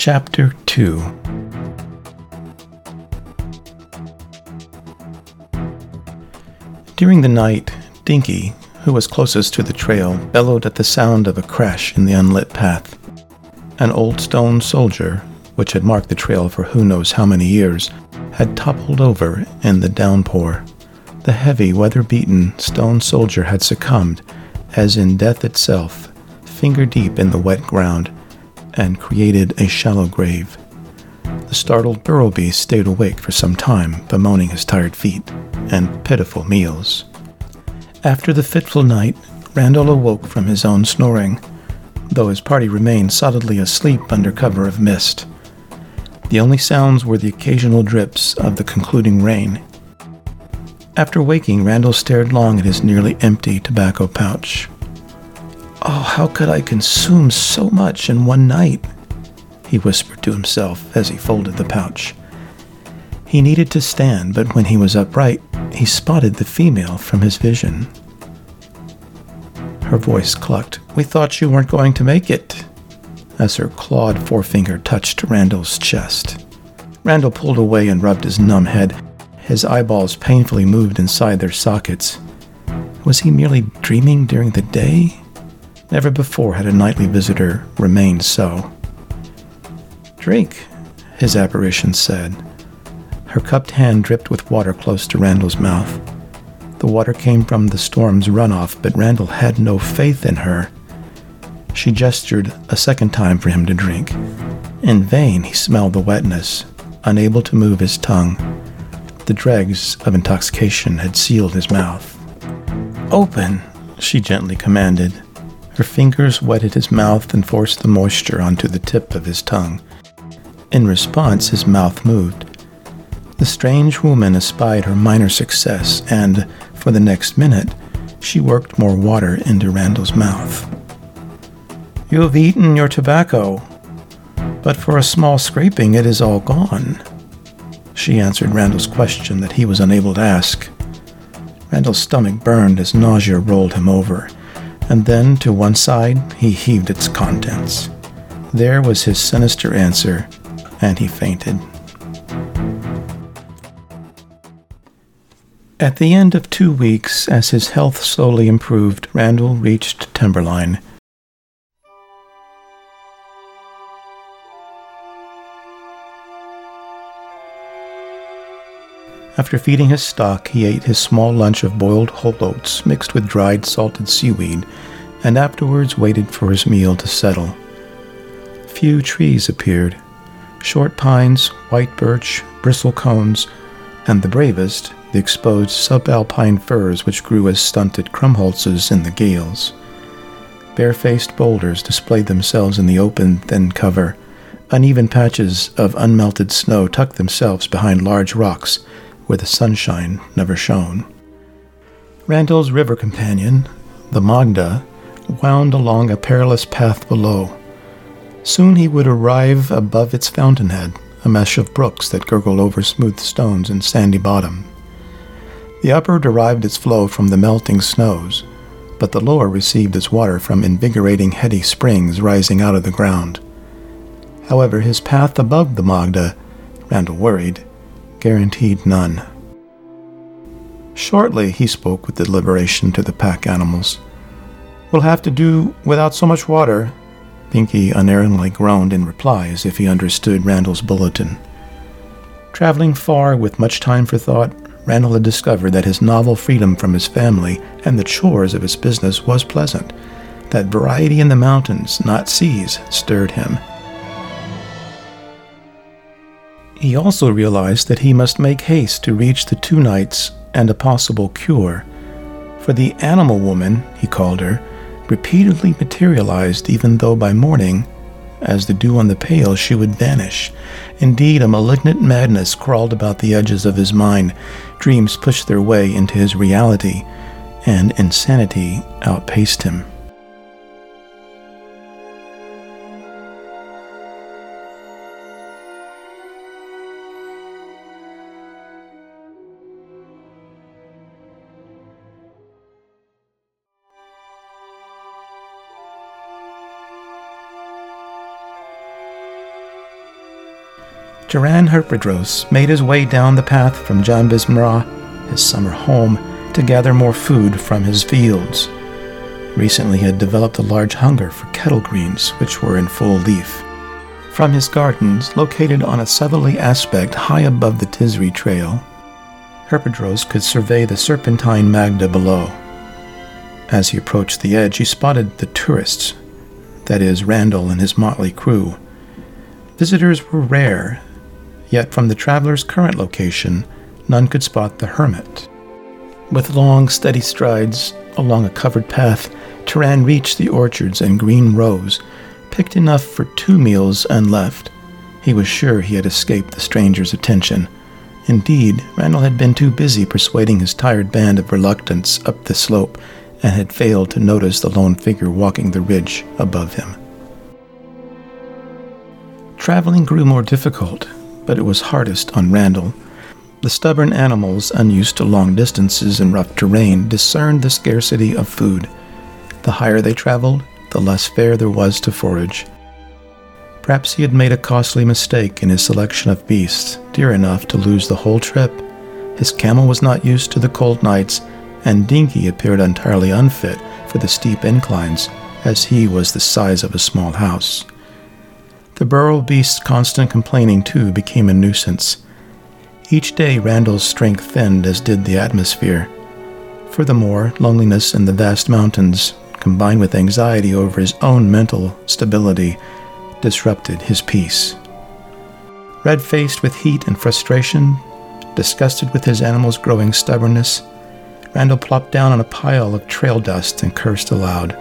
Chapter 2 During the night, Dinky, who was closest to the trail, bellowed at the sound of a crash in the unlit path. An old stone soldier, which had marked the trail for who knows how many years, had toppled over in the downpour. The heavy, weather beaten stone soldier had succumbed, as in death itself, finger deep in the wet ground, and created a shallow grave. The startled burrow beast stayed awake for some time, bemoaning his tired feet and pitiful meals. After the fitful night, Randall awoke from his own snoring, though his party remained solidly asleep under cover of mist. The only sounds were the occasional drips of the concluding rain. After waking, Randall stared long at his nearly empty tobacco pouch. Oh, how could I consume so much in one night? He whispered to himself as he folded the pouch. He needed to stand, but when he was upright, he spotted the female from his vision. Her voice clucked. We thought you weren't going to make it, as her clawed forefinger touched Randall's chest. Randall pulled away and rubbed his numb head. His eyeballs painfully moved inside their sockets. Was he merely dreaming during the day? Never before had a nightly visitor remained so. Drink, his apparition said. Her cupped hand dripped with water close to Randall's mouth. The water came from the storm's runoff, but Randall had no faith in her. She gestured a second time for him to drink. In vain, he smelled the wetness, unable to move his tongue. The dregs of intoxication had sealed his mouth. Open, she gently commanded. Her fingers wetted his mouth and forced the moisture onto the tip of his tongue. In response, his mouth moved. The strange woman espied her minor success, and, for the next minute, she worked more water into Randall's mouth. You have eaten your tobacco, but for a small scraping it is all gone. She answered Randall's question that he was unable to ask. Randall's stomach burned as nausea rolled him over and then to one side he heaved its contents. There was his sinister answer, and he fainted. At the end of two weeks, as his health slowly improved, Randall reached Timberline. After feeding his stock, he ate his small lunch of boiled whole oats mixed with dried salted seaweed, and afterwards waited for his meal to settle. Few trees appeared short pines, white birch, bristle cones, and the bravest, the exposed subalpine firs which grew as stunted krummholzes in the gales. Barefaced boulders displayed themselves in the open, thin cover. Uneven patches of unmelted snow tucked themselves behind large rocks where the sunshine never shone. Randall's river companion, the Magda, wound along a perilous path below. Soon he would arrive above its fountainhead, a mesh of brooks that gurgled over smooth stones and sandy bottom. The upper derived its flow from the melting snows, but the lower received its water from invigorating heady springs rising out of the ground. However, his path above the Magda, Randall worried, guaranteed none. Shortly, he spoke with deliberation to the pack animals. We'll have to do without so much water. Pinky unerringly groaned in reply as if he understood Randall's bulletin. Traveling far with much time for thought, Randall had discovered that his novel freedom from his family and the chores of his business was pleasant. That variety in the mountains, not seas, stirred him. He also realized that he must make haste to reach the two knights and a possible cure. For the animal woman, he called her, repeatedly materialized even though by morning, as the dew on the pail, she would vanish. Indeed, a malignant madness crawled about the edges of his mind. Dreams pushed their way into his reality, and insanity outpaced him. Duran Herpedros made his way down the path from Jambismara, his summer home, to gather more food from his fields. Recently, he had developed a large hunger for kettle greens, which were in full leaf. From his gardens, located on a southerly aspect high above the Tis Ri Trail, Herpedros could survey the serpentine Magda below. As he approached the edge, he spotted the tourists, that is, Randall and his motley crew. Visitors were rare, yet from the traveler's current location, none could spot the hermit. With long, steady strides along a covered path, Turan reached the orchards and green rows, picked enough for two meals, and left. He was sure he had escaped the stranger's attention. Indeed, Randall had been too busy persuading his tired band of reluctance up the slope and had failed to notice the lone figure walking the ridge above him. Traveling grew more difficult, but it was hardest on Randall. The stubborn animals, unused to long distances and rough terrain, discerned the scarcity of food. The higher they traveled, the less fare there was to forage. Perhaps he had made a costly mistake in his selection of beasts, dear enough to lose the whole trip. His camel was not used to the cold nights, and Dinky appeared entirely unfit for the steep inclines, as he was the size of a small house. The burrow beast's constant complaining, too, became a nuisance. Each day, Randall's strength thinned, as did the atmosphere. Furthermore, loneliness in the vast mountains, combined with anxiety over his own mental stability, disrupted his peace. Red faced with heat and frustration, disgusted with his animal's growing stubbornness, Randall plopped down on a pile of trail dust and cursed aloud.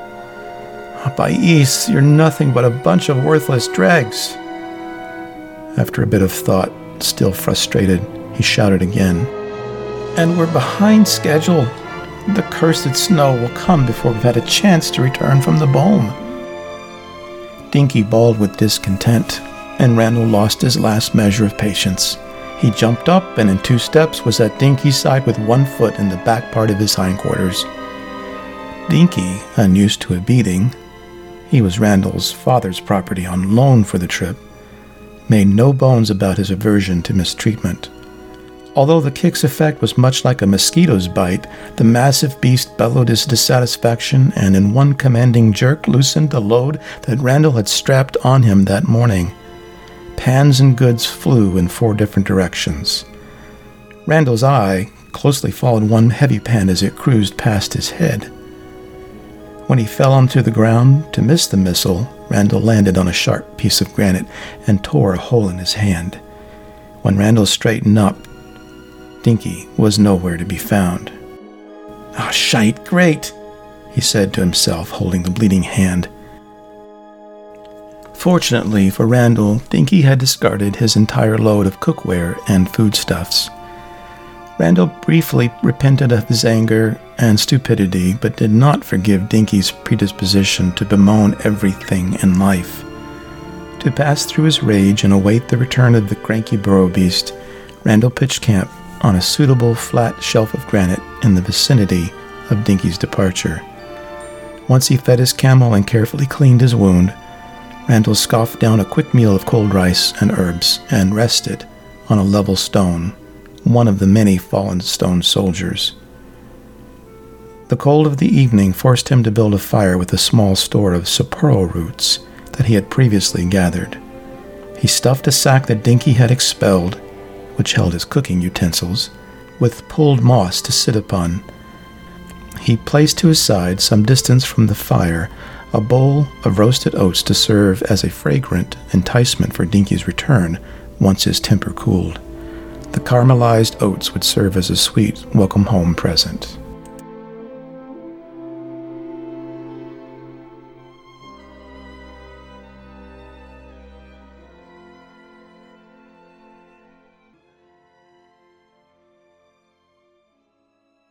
Oh, Bais, you're nothing but a bunch of worthless dregs. After a bit of thought, still frustrated, he shouted again. And we're behind schedule. The cursed snow will come before we've had a chance to return from the Bohm. Dinky bawled with discontent, and Randall lost his last measure of patience. He jumped up and in two steps was at Dinky's side with one foot in the back part of his hindquarters. Dinky, unused to a beating, he was Randall's father's property on loan for the trip, made no bones about his aversion to mistreatment. Although the kick's effect was much like a mosquito's bite, the massive beast bellowed his dissatisfaction and in one commanding jerk loosened the load that Randall had strapped on him that morning. Pans and goods flew in four different directions. Randall's eye closely followed one heavy pan as it cruised past his head. When he fell onto the ground to miss the missile, Randall landed on a sharp piece of granite and tore a hole in his hand. When Randall straightened up, Dinky was nowhere to be found. Ah, oh, shite, great, he said to himself, holding the bleeding hand. Fortunately for Randall, Dinky had discarded his entire load of cookware and foodstuffs. Randall briefly repented of his anger and stupidity, but did not forgive Dinky's predisposition to bemoan everything in life. To pass through his rage and await the return of the cranky burro beast, Randall pitched camp on a suitable flat shelf of granite in the vicinity of Dinky's departure. Once he fed his camel and carefully cleaned his wound, Randall scoffed down a quick meal of cold rice and herbs and rested on a level stone, one of the many fallen stone soldiers. The cold of the evening forced him to build a fire with a small store of sapporo roots that he had previously gathered. He stuffed a sack that Dinky had expelled, which held his cooking utensils, with pulled moss to sit upon. He placed to his side, some distance from the fire, a bowl of roasted oats to serve as a fragrant enticement for Dinky's return once his temper cooled. The caramelized oats would serve as a sweet welcome home present.